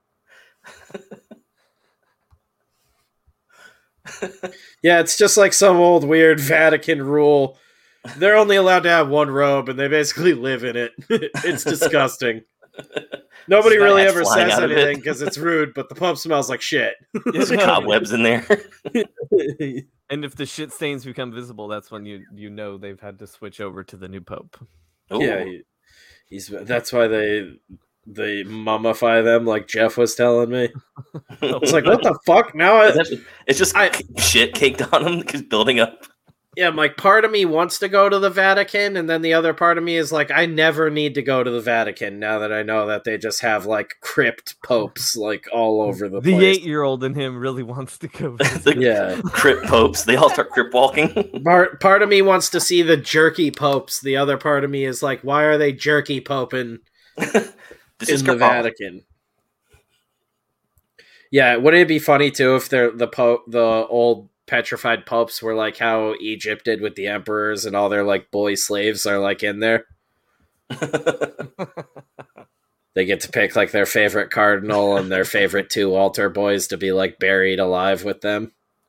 Yeah, it's just like some old weird Vatican rule. They're only allowed to have one robe, and they basically live in it. it's disgusting. Nobody really ever says out of it. anything because it's rude, but the Pope smells like shit. There's cobwebs in there. And if the shit stains become visible, that's when you you know they've had to switch over to the new pope. Ooh. Yeah, he, he's that's why they they mummify them, like Jeff was telling me. It's like what the fuck? Now, I, It's just- it's I- shit caked on them because building up. yeah, I'm like part of me wants to go to the Vatican, and then the other part of me is like, I never need to go to the Vatican now that I know that they just have like crypt popes like all over the, The place. eight year old in him really wants to go. the Yeah, crypt popes. They all start crypt walking. part part of me wants to see the jerky popes. The other part of me is like, why are they jerky poping this is in the Capella. Vatican. Yeah, wouldn't it be funny too if they're the pope, the old petrified popes were like how Egypt did with the emperors, and all their like boy slaves are like in there. They get to pick like their favorite cardinal and their favorite two altar boys to be like buried alive with them.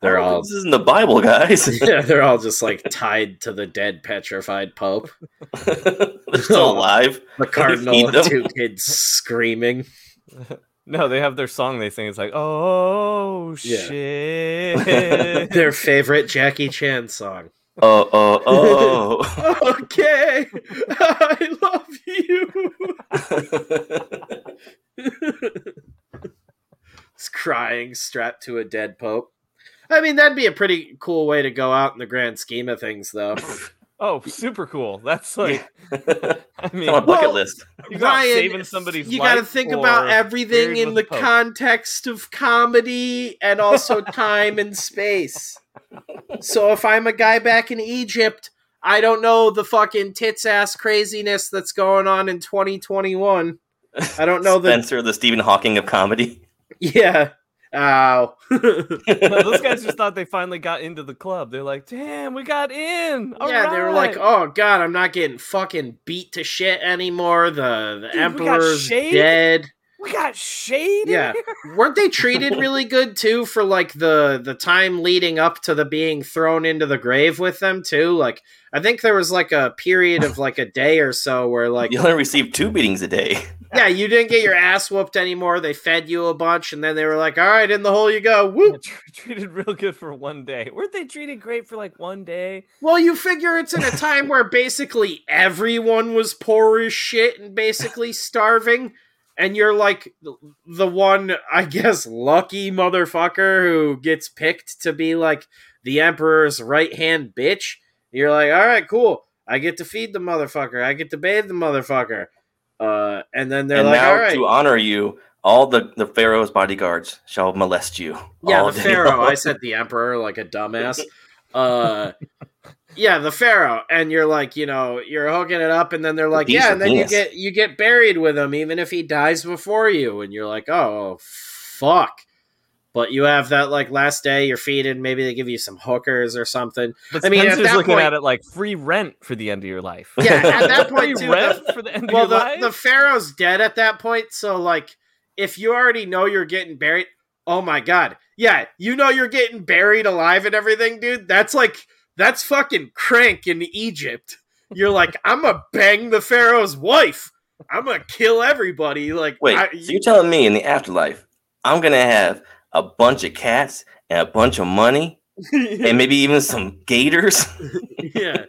They're all this isn't the Bible, guys. yeah, they're all just like tied to the dead, petrified Pope. they're still alive. The cardinal, and two kids screaming. No, they have their song they sing. It's like, oh yeah. shit. their favorite Jackie Chan song. Oh, oh, oh. okay. I love you. it's crying strapped to a dead pope. I mean, that'd be a pretty cool way to go out in the grand scheme of things, though. Oh, super cool. That's like, I mean, on a bucket Well, list. you got Ryan, saving somebody's you got to think about everything in the the Pope. context of comedy and also time and space. So if I'm a guy back in Egypt, I don't know the fucking tits ass craziness that's going on in 2021. I don't know the Spencer, the Stephen Hawking of comedy. yeah. Ow. Those guys just thought they finally got into the club. They're like, "Damn, we got in!" yeah, they were like, "Oh God, I'm not getting fucking beat to shit anymore. The the Dude, emperor's dead." We got shade." in Yeah. here?" weren't they treated really good too for like the the time leading up to the being thrown into the grave with them too like i think there was like a period of like a day or so where like You only received two beatings a day. yeah you didn't get your ass whooped anymore they fed you a bunch and then they were like all right in the hole you go Yeah, whoop tr- treated real good for one day. Weren't they treated great for like one day? well you figure it's in a time where basically everyone was poor as shit and basically starving and you're like the one i guess lucky motherfucker who gets picked to be like the emperor's right hand bitch. You're like all right cool. I get to feed the motherfucker. I get to bathe the motherfucker. Uh and then they're and like now, all right. to honor you, all the, the Pharaoh's bodyguards shall molest you. yeah all the pharaoh. Long. i said the emperor like a dumbass. Uh yeah the pharaoh. And you're like you know you're hooking it up and then they're like piece yeah and then you get you get buried with him even if he dies before you. And you're like oh fuck. But you have that like last day you're feeding maybe they give you some hookers or something. But I mean, at Spencer's that looking point- at it like free rent for the end of your life. yeah at that free point too, rent the, for the end well of your the, life. the pharaoh's dead at that point so like if you already know you're getting buried oh my god. Yeah you know you're getting buried alive and everything dude? That's like that's fucking crank in egypt. You're like i'm gonna bang the pharaoh's wife. I'm gonna kill everybody. Like Wait, I- so you're telling me in the afterlife, I'm gonna have a bunch of cats and a bunch of money and maybe even some gators? yeah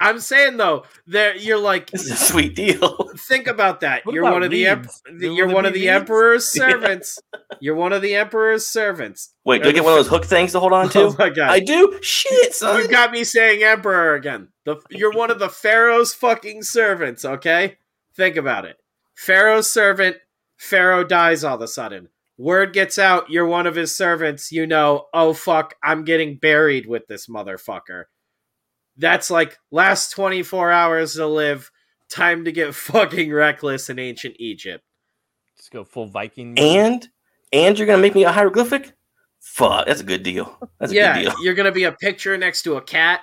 i'm saying though that you're like This is a sweet deal. think about that What you're about one of the em- you're one of the weeds? emperor's servants you're one of the emperor's servants Wait, do I get one of those hook things to hold on oh to? my god I do? Shit, son. You got me saying emperor again. The you're one of the pharaoh's fucking servants, okay? Think about it. Pharaoh's servant, Pharaoh dies all of a sudden. Word gets out, you're one of his servants, you know, oh fuck, I'm getting buried with this motherfucker. That's like last 24 hours to live, time to get fucking reckless in ancient Egypt. Let's go full Viking. mode. and and you're gonna make me a hieroglyphic? Fuck, that's a good deal. That's a yeah, good deal. you're gonna be a picture next to a cat.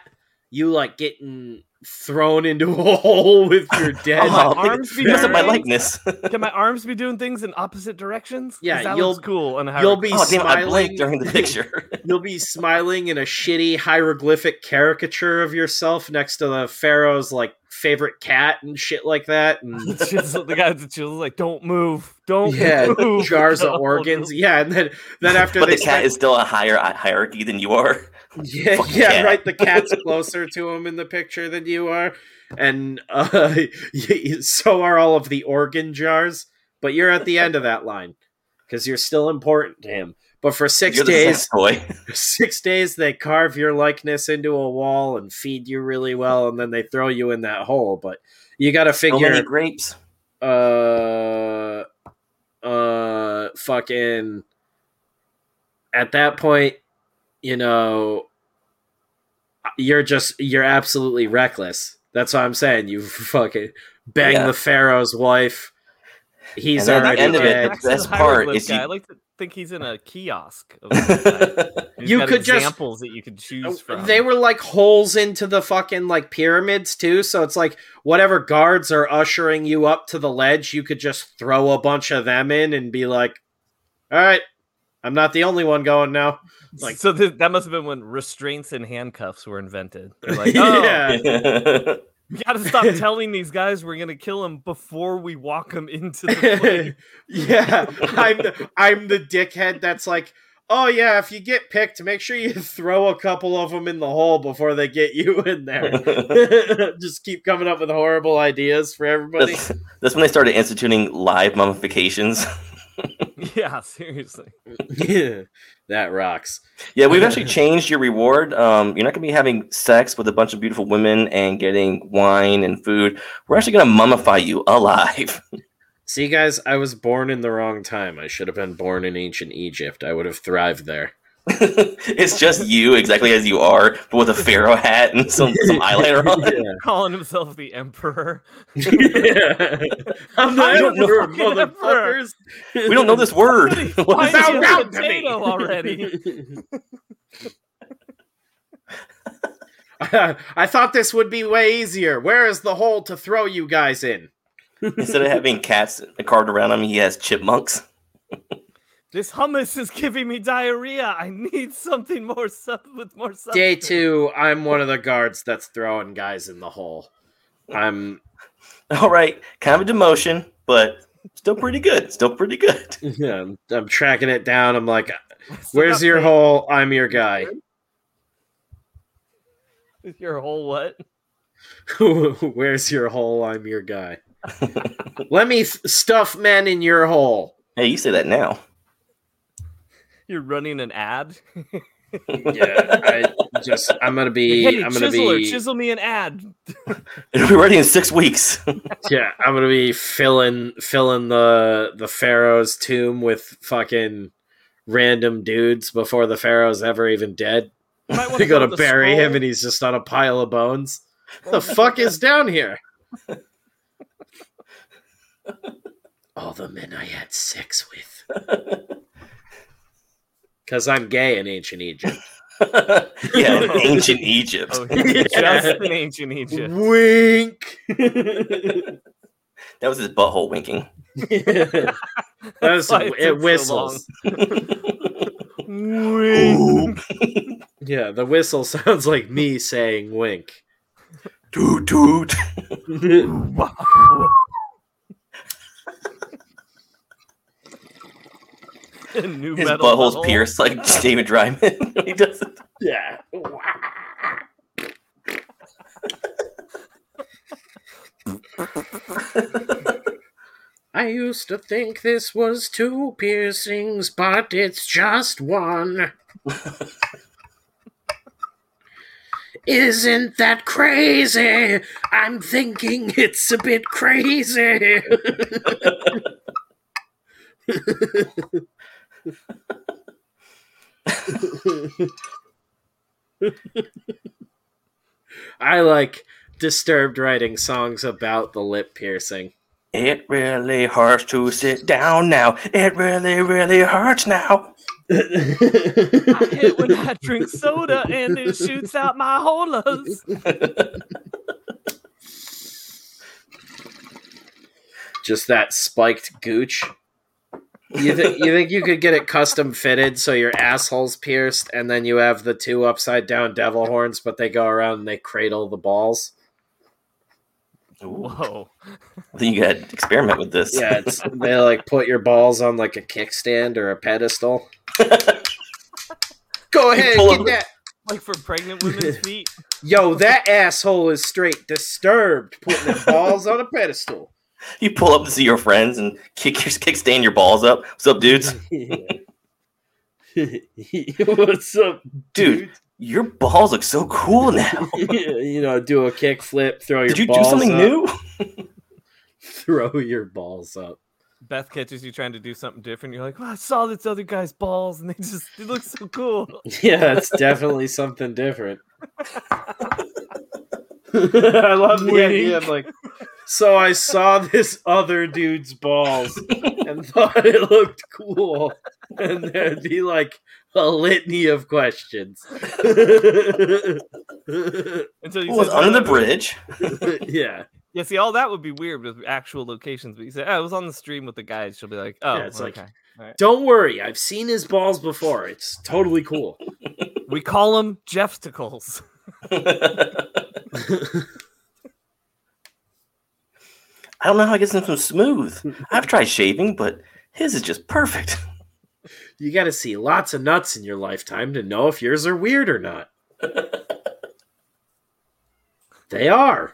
You like getting thrown into a hole with your dead. Oh, Oh, arms be mess up my likeness. Can my arms be doing things in opposite directions? Yeah, that you'll- looks cool. And you'll be oh smiling blinked during the picture. You'll be smiling in a shitty hieroglyphic caricature of yourself next to the pharaoh's like favorite cat and shit like that. And the chisel, the guy at the chisel like, "Don't move, don't yeah, move." jars of organs. move." Yeah, and then then after but the cat start- is still a higher hierarchy than you are. Yeah, yeah, right. The cat's closer to him in the picture than you are, and uh, so are all of the organ jars. But you're at the end of that line because you're still important to him. But for 6 You're days, six days, they carve your likeness into a wall and feed you really well, and then they throw you in that hole. But you got to figure, grapes. uh, uh, fucking. At that point, you know, you're just you're absolutely reckless. That's what I'm saying. You fucking bang Yeah. the pharaoh's wife. He's And then at the end of it, dead. Back to best part hieroglyph is guy. you- I like to think he's in a kiosk. Of this guy. He's You got could just- examples that you could choose from. They were like holes into the fucking like pyramids too, so it's like whatever guards are ushering you up to the ledge, you could just throw a bunch of them in and be like, "All right, I'm not the only one going now." like- so th- that must have been when restraints and handcuffs were invented. They're like, oh, yeah, we got to stop telling these guys we're gonna kill them before we walk them into the flame. yeah. I'm the, I'm the dickhead that's like, "Oh yeah, if you get picked, make sure you throw a couple of them in the hole before they get you in there." just keep coming up with horrible ideas for everybody. that's, that's when they started instituting live mummifications. yeah, seriously. Yeah, that rocks. Yeah, we've actually changed your reward. Um, you're not going to be having sex with a bunch of beautiful women and getting wine and food. We're actually going to mummify you alive. See, guys, I was born in the wrong time. I should have been born in ancient Egypt. I would have thrived there. it's just you exactly as you are, but with a pharaoh hat and some, some eyeliner on. yeah. Calling himself the emperor. yeah. I'm the I'm the emperor, fucking emperor. motherfuckers. We don't know this word. What Why is is Bow he a down to me. potato already? I, I thought this would be way easier. Where is the hole to throw you guys in? Instead of having cats carved around him, he has chipmunks. This hummus is giving me diarrhea. I need something more sub with more substance. Day two, I'm one of the guards that's throwing guys in the hole. I'm All right, kind of a demotion, but still pretty good. Still pretty good. yeah, I'm, I'm tracking it down. I'm like, where's your hole? I'm your guy. Your hole what? Where's your hole? I'm your guy. Let me th- stuff men in your hole. Hey, you say that now. You're running an ad. Yeah, I just I'm gonna be hey, I'm gonna chiseler, be chisel me an ad. It'll be ready in six weeks. yeah I'm gonna be filling filling the the pharaoh's tomb with fucking random dudes before the pharaoh's ever even dead. Might wanna They go go to the bury him and he's just on a pile of bones. the fuck is down here? All the men I had sex with. Because I'm gay in ancient Egypt. yeah, in oh. ancient Egypt. Oh, Yeah. just in ancient Egypt. Wink. That was his butthole winking. that was, why it it so whistles. Wink. yeah, the whistle sounds like me saying wink. toot toot. New His metal butthole's butthole. pierced like David Draiman. he does it. yeah. I used to think this was two piercings, but it's just one. Isn't that crazy? I'm thinking it's a bit crazy. I like disturbed writing songs about the lip piercing. It really hurts to sit down now. It really, really hurts now. I hit when I drink soda and it shoots out my holas. Just that spiked gooch. You, th- you think you could get it custom fitted so your asshole's pierced and then you have the two upside down devil horns, but they go around and they cradle the balls? Whoa. I think you gotta experiment with this. Yeah, it's, they like put your balls on like a kickstand or a pedestal. Go ahead, get that. Like for pregnant women's feet. Yo, that asshole is straight disturbed putting their balls on a pedestal. You pull up to see your friends and kick your kickstand your balls up. What's up, dudes? What's up, Dude, your balls look so cool now. you know, do a kick flip, throw your Did you do balls something up, new? Throw your balls up. Beth catches you trying to do something different. You're like, well, I saw this other guy's balls and they just they look so cool. Yeah, it's definitely something different. I love the idea of like, so I saw this other dude's balls and thought it looked cool, and there'd be like a litany of questions. Until you It was under the "Oh, bridge. yeah, Yeah, see, all that would be weird with actual locations. But you say, oh, it was on the stream with the guys. She'll be like, oh, Yeah, it's like- okay. don't worry, I've seen his balls before. It's totally cool. we call them Jeffsticles. I don't know how I get them so smooth. I've tried shaving, but his is just perfect. You got to see lots of nuts in your lifetime to know if yours are weird or not. they are.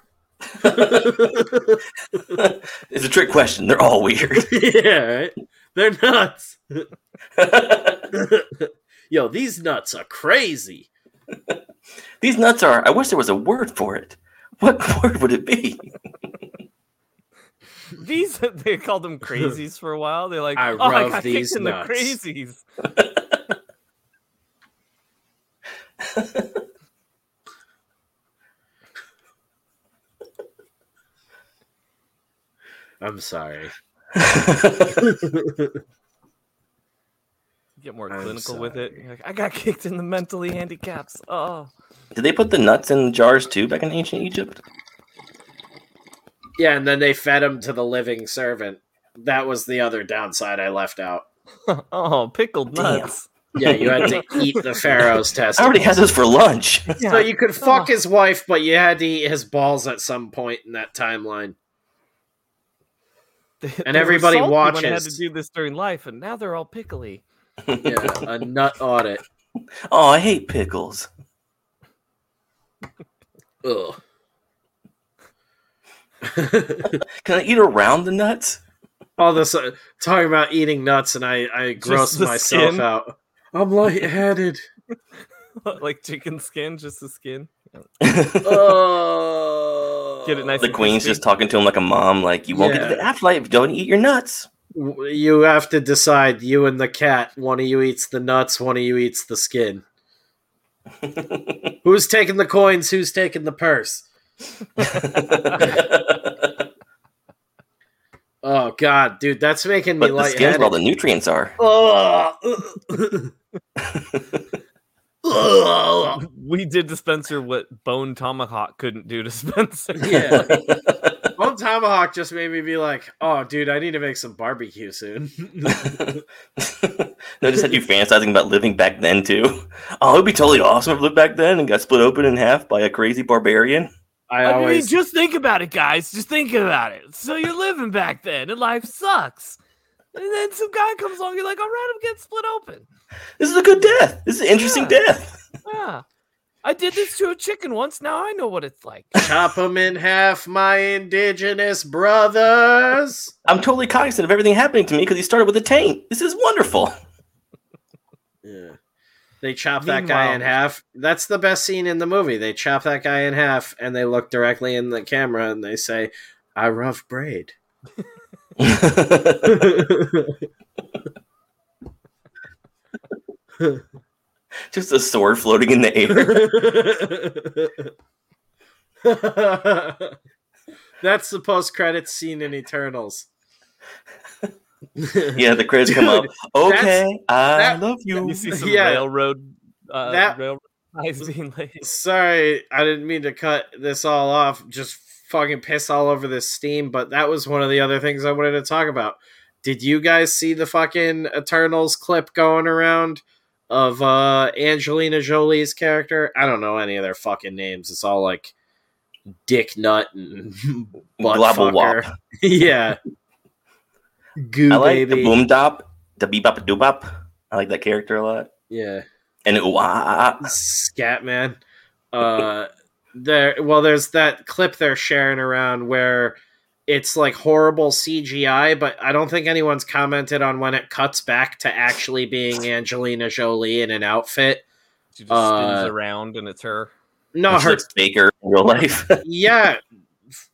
it's a trick question. They're all weird. yeah, right? They're nuts. Yo, these nuts are crazy. These nuts are. I wish there was a word for it. What word would it be? These they called them crazies for a while. They're like, I oh, I got these kicked nuts. in the crazies. I'm sorry. Get more I'm clinical with it. You're like, I got kicked in the mentally handicaps. Oh, Did they put the nuts in jars too back in ancient Egypt? Yeah, and then they fed him to the living servant. That was the other downside I left out. oh, pickled Damn. nuts. Yeah, you had to eat the pharaoh's test. I already testicles. had this for lunch. So you could fuck his wife, but you had to eat his balls at some point in that timeline. They- And they were everybody salty when they had to do this during life, and now they're all pickly. Yeah, a nut audit. Oh, I hate pickles. Ugh. Can I eat around the nuts? All this uh, talking about eating nuts, and I I gross myself skin? out. I'm lightheaded. like chicken skin, just the skin. Oh, Get it nice the and queen's crispy. just talking to him like a mom, like you won't get to Yeah. the afterlife if you don't eat your nuts. You have to decide. You and the cat. One of you eats the nuts. One of you eats the skin. Who's taking the coins? Who's taking the purse? Oh God, dude, that's making me but the skin's where all the nutrients are. Oh. We did to Spencer what Bone Tomahawk couldn't do to Spencer. yeah. Bone Tomahawk just made me be like, oh, dude, I need to make some barbecue soon. no, just had you fantasizing about living back then too. Oh, it'd be totally awesome if I lived back then and got split open in half by a crazy barbarian. I I mean, just think about it, guys. Just think about it. So you're living back then, and life sucks. And then some guy comes along, you're like, all right, I'm getting split open. This is a good death. This is an interesting Yeah. death. Yeah. I did this to a chicken once. Now I know what it's like. chop them in half, my indigenous brothers. I'm totally cognizant of everything happening to me because he started with a taint. This is wonderful. Yeah. They chop that guy in half. That's the best scene in the movie. They chop that guy in half and they look directly in the camera and they say, I rough braid. Just a sword floating in the air. That's the post credits scene in Eternals. yeah, the credits come up. Okay, I that- love you. You see some Yeah. railroad, uh, That- railroad ties being laid. Sorry, I didn't mean to cut this all off. Just fucking piss all over this steam, but that was one of the other things I wanted to talk about. Did you guys see the fucking Eternals clip going around of uh Angelina Jolie's character? I don't know any of their fucking names. It's all like Dick Nut and butt Globble fucker. yeah. Goo I like baby. the boom dop, the bebop doobop. I like that character a lot. Yeah. And ooh, ah, ah, ah. Scatman. Uh, there. Well, there's that clip they're sharing around where it's like horrible CGI, but I don't think anyone's commented on when it cuts back to actually being Angelina Jolie in an outfit. She just spins Uh, around and it's her. No, And she her. looks Baker in real life. Yeah,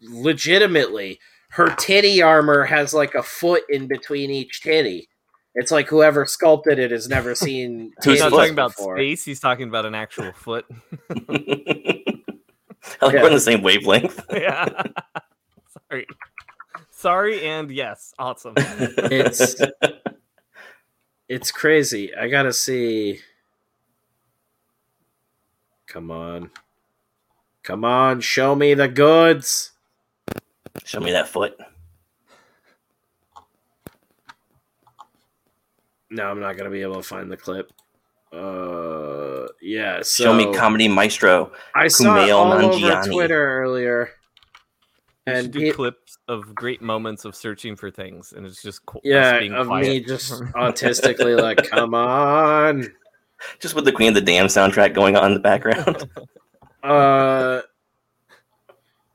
legitimately, her titty armor has like a foot in between each titty. It's like whoever sculpted it has never seen. Who's He's not titties foot? talking about before. space. He's talking about an actual foot. I like Yeah. we're on the same wavelength. yeah. Sorry. Sorry and yes, awesome. It's it's crazy. I gotta see. Come on, come on, show me the goods. Show me that foot. No, I'm not gonna be able to find the clip. Uh, yeah. So Show me comedy maestro. I saw it Kumail all over Twitter earlier, and do pe- clips of great moments of searching for things, and it's just qu- yeah, being of quiet. me just autistically like, come on. Just with the Queen of the Damned soundtrack going on in the background. Uh,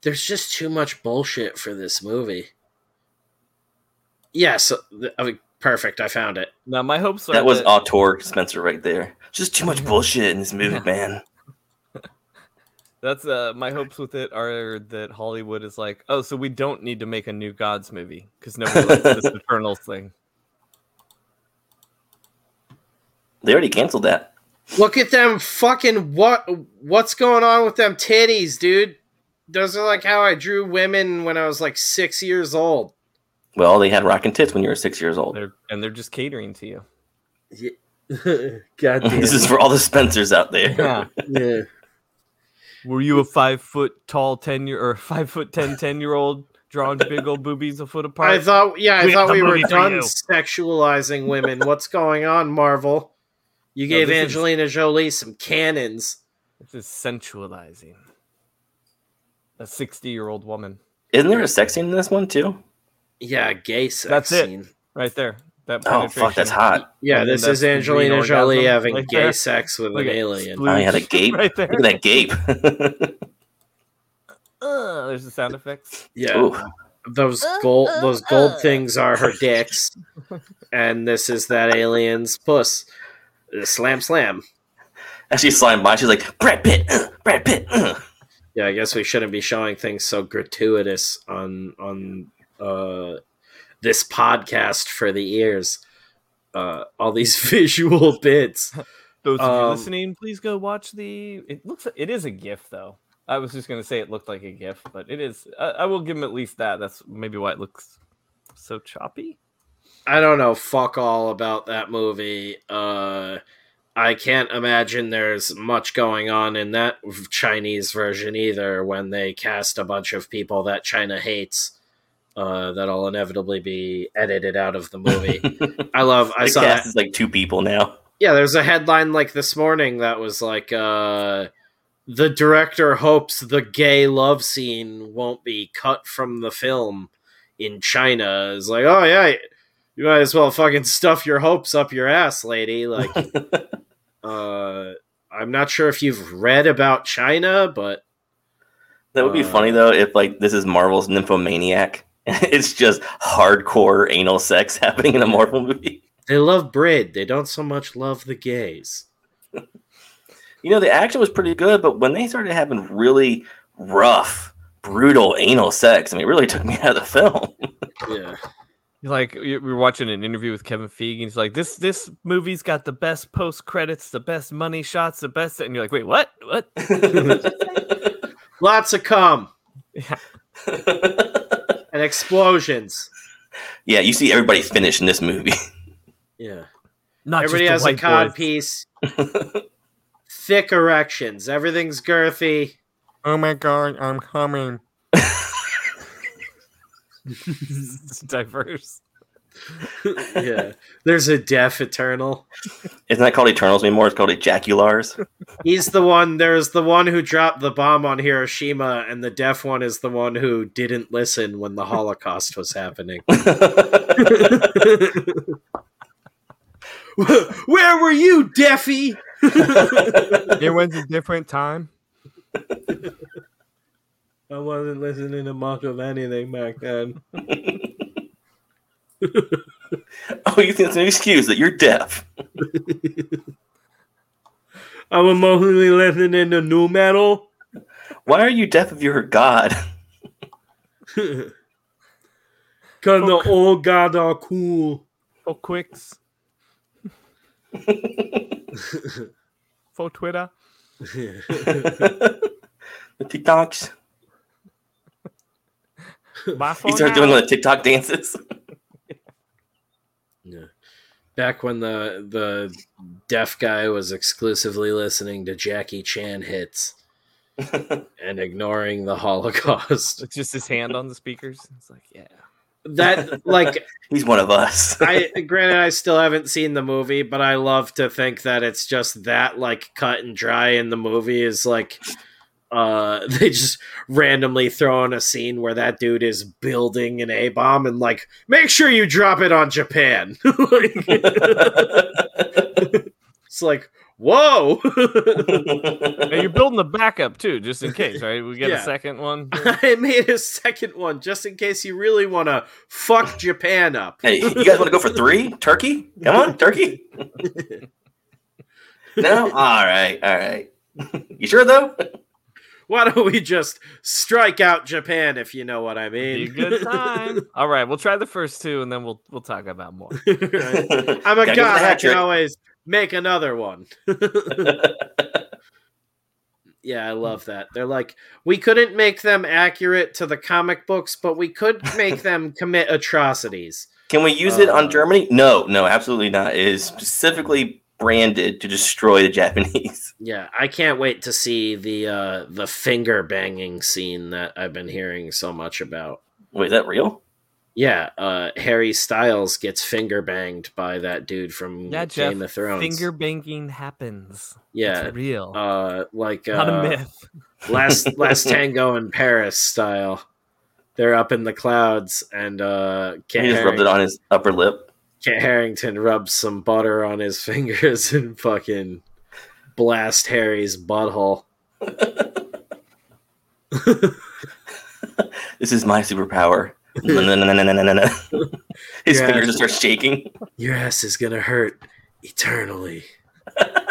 there's just too much bullshit for this movie. Yeah, so I mean, perfect. I found it. Now my hopes are That was that- auteur Spencer right there. Just too much bullshit in this movie, man. That's uh, my hopes with it are that Hollywood is like, oh, so we don't need to make a new Gods movie because nobody likes this Eternals thing. They already canceled that. Look at them fucking what what's going on with them titties, dude? Those are like how I drew women when I was like six years old. Well, they had rockin' tits when you were six years old. They're and they're just catering to you. God damn. This is for all the Spencers out there. Yeah. yeah. Were you a five foot tall ten year or five foot ten ten year old drawing big old boobies a foot apart? I thought yeah, I We thought we were done sexualizing women. What's going on, Marvel? You No, gave this is- Angelina Jolie some cannons. this is sensualizing a sixty year old woman Isn't there a sex scene in this one too? Yeah, gay sex That's it. right there. That Oh fuck, that's hot. Yeah, And this is Angelina Jolie having right gay there. sex with Look an alien. splooge Oh, he had a gape. right there. Look at that gape. Uh, there's the sound effects. Yeah, Ooh. those gold those gold things are her dicks, and this is that alien's puss. Uh, Slam, slam. As she's sliding by, she's like, Brad Pitt, uh, Brad Pitt. Uh." Yeah, I guess we shouldn't be showing things so gratuitous on on uh, this podcast for the ears. Uh, all these visual bits. Those of you Um, listening, please go watch the. It looks. It is a GIF though. I was just gonna say it looked like a GIF, but it is. I, I will give him at least that. That's maybe why it looks so choppy. I don't know fuck all about that movie. Uh, I can't imagine there's much going on in that Chinese version either. When they cast a bunch of people that China hates, uh, that'll inevitably be edited out of the movie. I love. I the saw cast that. is like two people now. Yeah, there's a headline like this morning that was like, uh, the director hopes the gay love scene won't be cut from the film in China. It's like, oh yeah, you might as well fucking stuff your hopes up your ass, lady. Like, uh, I'm not sure if you've read about China, but That would be Uh, funny though if like this is Marvel's Nymphomaniac. it's just hardcore anal sex happening in a Marvel movie. they love Brid. They don't so much love the gays. You know, the action was pretty good, but when they started having really rough, brutal anal sex, I mean, it really took me out of the film. Yeah. Like we were watching an interview with Kevin Feige, and he's like, "This this movie's got the best post credits, the best money shots, the best." And you're like, "Wait, what? What?" Lots of cum yeah. and explosions. yeah, you see everybody finish in this movie. Yeah. Not Everybody has just the a white cod piece. Thick erections. Everything's girthy. Oh my god, I'm coming. It's diverse. yeah. There's a deaf eternal. Isn't that called Eternals anymore? It's called Ejaculars. He's the one there's the one who dropped the bomb on Hiroshima, and the deaf one is the one who didn't listen when the Holocaust was happening. Where were you, Deafy? It was a different time. I wasn't listening to much of anything back then. oh, you think it's an excuse that you're deaf? I was mostly listening to nu metal. Why are you deaf if you're a god? Cause the oh, old gods are cool. For quicks. For Twitter. the TikToks. My phone You start now. doing the TikTok dances. Yeah. Back when the the deaf guy was exclusively listening to Jackie Chan hits and ignoring the Holocaust. It's just his hand on the speakers. It's like, yeah. That like He's one of us. I granted I still haven't seen the movie, but I love to think that it's just that like cut and dry in the movie is like uh they just randomly throw in a scene where that dude is building an A bomb and like make sure you drop it on Japan. Like, It's like, whoa. And you're building the backup too, just in case, right? We get Yeah. a second one. I made a second one just in case you really want to fuck Japan up. hey, you guys want to go for three? Turkey? Come on, turkey. no. All right. All right. You sure though? Why don't we just strike out Japan if you know what I Be a mean? good time. All right, we'll try the first two, and then we'll we'll talk about more. I'm a Gotta god. with I can always make another one. yeah, I love that. They're like, we couldn't make them accurate to the comic books, but we could make them commit atrocities. Can we use it on Uh, Germany? No, no, absolutely not. It is specifically branded to destroy the Japanese. Yeah, I can't wait to see the uh, the finger banging scene that I've been hearing so much about. Wait, is that real? Yeah, uh, Harry Styles gets finger banged by that dude from Yeah, Jeff. Game of Thrones. Finger banging happens. yeah, It's real. uh, like Not a uh, myth. last last tango in Paris style. They're up in the clouds, and uh, Kit, He just rubbed it on his upper lip. Kit Harington rubs some butter on his fingers and fucking blast Harry's butthole. This is my superpower. No, no, no, no, no, no, no, no. His Yeah. fingers just start shaking. Your ass is gonna hurt eternally.